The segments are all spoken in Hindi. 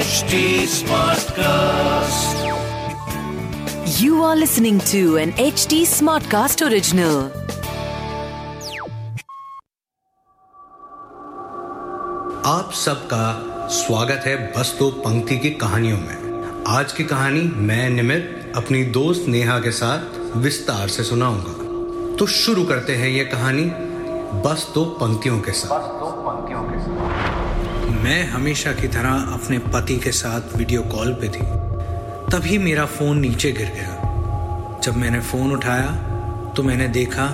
HD Smartcast. You are listening to an HD Smartcast original. आप सबका स्वागत है बस दो पंक्ति की कहानियों में आज की कहानी मैं निमित अपनी दोस्त नेहा के साथ विस्तार से सुनाऊँगा तो शुरू करते हैं ये कहानी बस दो पंक्तियों के साथ मैं हमेशा की तरह अपने पति के साथ वीडियो कॉल पे थी। तभी मेरा फ़ोन नीचे गिर गया। जब मैंने फ़ोन उठाया तो मैंने देखा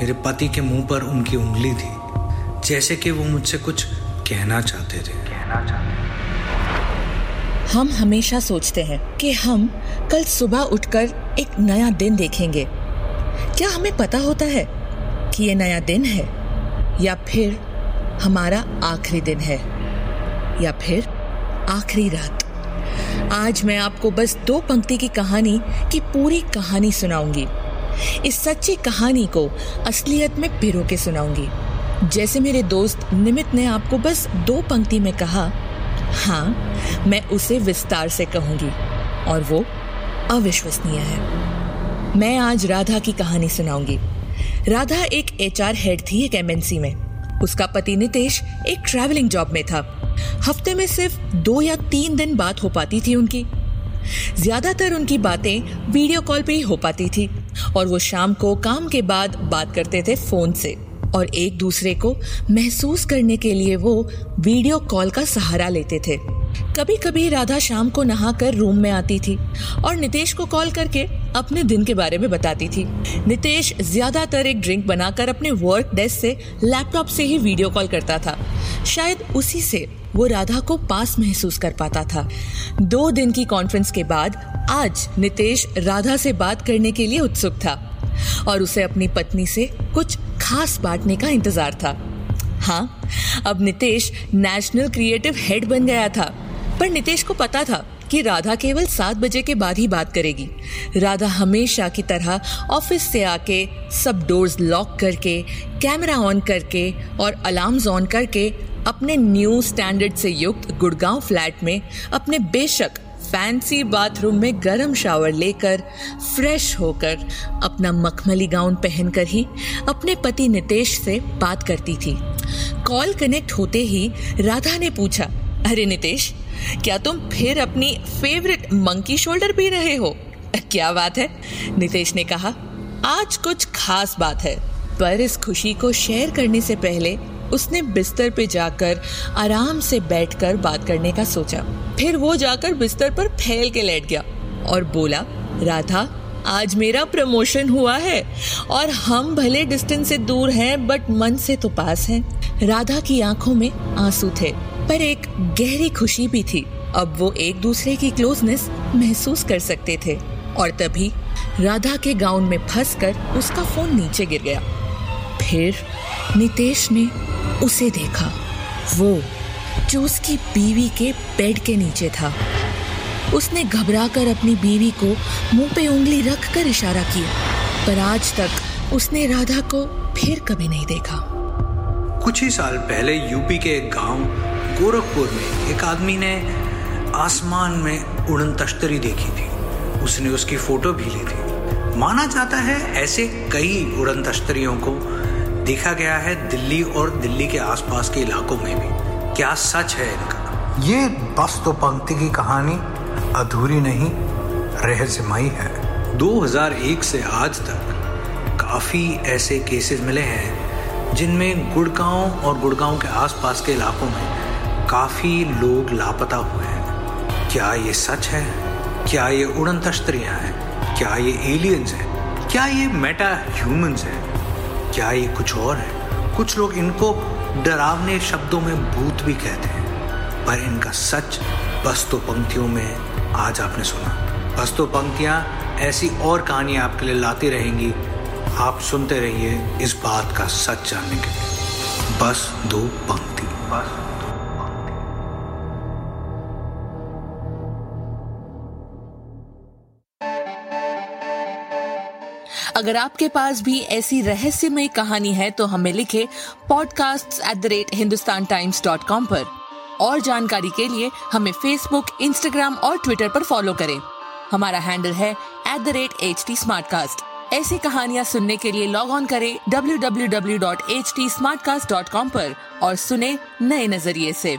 मेरे पति के मुँह पर उनकी उंगली थी, जैसे कि वो मुझसे कुछ कहना चाहते थे। कहना चाहते हम हमेशा सोचते हैं कि हम कल सुबह उठकर एक नया दिन देखेंगे। क्या हमें पता होता है कि ये नया दिन है, या फिर हमारा आखिरी दिन है? या फिर आखिरी रात। आज मैं आपको बस दो पंक्ति की कहानी की पूरी कहानी सुनाऊँगी। इस सच्ची कहानी को असलियत में पिरो के सुनाऊँगी। जैसे मेरे दोस्त निमित ने आपको बस दो पंक्ति में कहा हाँ मैं उसे विस्तार से कहूँगी और वो अविश्वसनीय है। मैं आज राधा की कहानी सुनाऊँगी। राधा एक एचआर हेड थी एक एमएनसी में। उसका पति नितेश एक ट्रैवलिंग जॉब में था। हफ़्ते में सिर्फ़ दो या तीन दिन बात हो पाती थी उनकी। ज़्यादातर उनकी बातें वीडियो कॉल पे ही हो पाती थी और वो शाम को काम के बाद बात करते थे फ़ोन से और एक दूसरे को महसूस करने के लिए वो वीडियो कॉल का सहारा लेते थे। कभी कभी राधा शाम को नहाकर रूम में आती थी और नितेश को कॉल करके अपने दिन के बारे में बताती थी। नितेश ज़्यादातर एक ड्रिंक बनाकर अपने वर्क डेस्क से लैपटॉप से ही वीडियो कॉल करता था। शायद उसी से वो राधा को पास महसूस कर पाता था। दो दिन की कॉन्फ्रेंस के बाद आज नितेश राधा से बात करने के लिए उत्सुक था और उसे अपनी पत्नी से कुछ खास बांटने का इंतज़ार था। हाँ अब नितेश नेशनल क्रिएटिव हेड बन गया था, पर नितेश को पता था कि राधा केवल सात बजे के बाद ही बात करेगी। राधा हमेशा की तरह ऑफ़िस से आके सब डोर्स लॉक करके कैमरा ऑन करके और अलार्म्स ऑन करके अपने न्यू स्टैंडर्ड से युक्त गुड़गांव फ्लैट में अपने बेशक फैंसी बाथरूम में गर्म शावर लेकर फ्रेश होकर अपना मखमली गाउन पहनकर ही अपने पति नितेश से बात करती थी। कॉल कनेक्ट होते ही राधा ने पूछा, अरे नितेश क्या तुम फिर अपनी फेवरेट मंकी शोल्डर पी रहे हो? क्या बात है? नितेश ने कहा, आज कुछ खास बात है। पर इस खुशी को शेयर करने से पहले उसने बिस्तर पे जाकर आराम से बैठकर बात करने का सोचा। फिर वो जाकर बिस्तर पर फैल के लेट गया और बोला, राधा, आज मेरा प्रमोशन हुआ है और हम भले डिस्टेंस से दूर हैं बट मन से तो पास हैं। राधा की आँखों में आँसू थे। पर एक गहरी खुशी भी थी। अब वो एक दूसरे की क्लोजनेस महसूस कर सकते थे। और तभी राधा के गाउन में फंसकर उसका फ़ोन नीचे गिर गया। फिर नितेश ने उसे देखा। वो जो उसकी बीवी के बेड के नीचे था। उसने घबराकर अपनी बीवी को मुँह पे उंगली रख कर इशारा किया। पर आज तक उसने राधा को फिर कभी नहीं देखा। कुछ ही साल पहले यूपी के एक गाँव गोरखपुर में एक आदमी ने आसमान में उड़न तश्तरी देखी थी। उसने उसकी फ़ोटो भी ली थी। माना जाता है ऐसे कई उड़न तश्तरियों को देखा गया है दिल्ली और दिल्ली के आसपास के इलाकों में भी। क्या सच है इनका? ये बस तो पंक्ति की कहानी अधूरी नहीं, रहस्यमयी है। 2001 से आज तक काफ़ी ऐसे केसेस मिले हैं जिनमें गुड़गांव और गुड़गांव के आसपास के इलाकों में काफ़ी लोग लापता हुए हैं। क्या ये सच है? क्या ये उड़न तश्तरियाँ हैं? क्या ये एलियंस हैं? क्या ये मेटा ह्यूमंस हैं? क्या ये कुछ और है? कुछ लोग इनको डरावने शब्दों में भूत भी कहते हैं। पर इनका सच बस तो पंक्तियों में आज आपने सुना। बस तो पंक्तियाँ ऐसी और कहानियाँ आपके लिए लाती रहेंगी। आप सुनते रहिए इस बात का सच जानने के लिए। बस दो पंक्ति। बस अगर आपके पास भी ऐसी रहस्यमय कहानी है तो हमें लिखे podcast at the rate Hindustan Times dot com पर। और जानकारी के लिए हमें फेसबुक इंस्टाग्राम और ट्विटर पर फॉलो करें। हमारा हैंडल है at the rate H T ऐसी कहानियाँ सुनने के लिए लॉग ऑन करें www.htsmartcast.com पर और सुने नए नज़रिए से।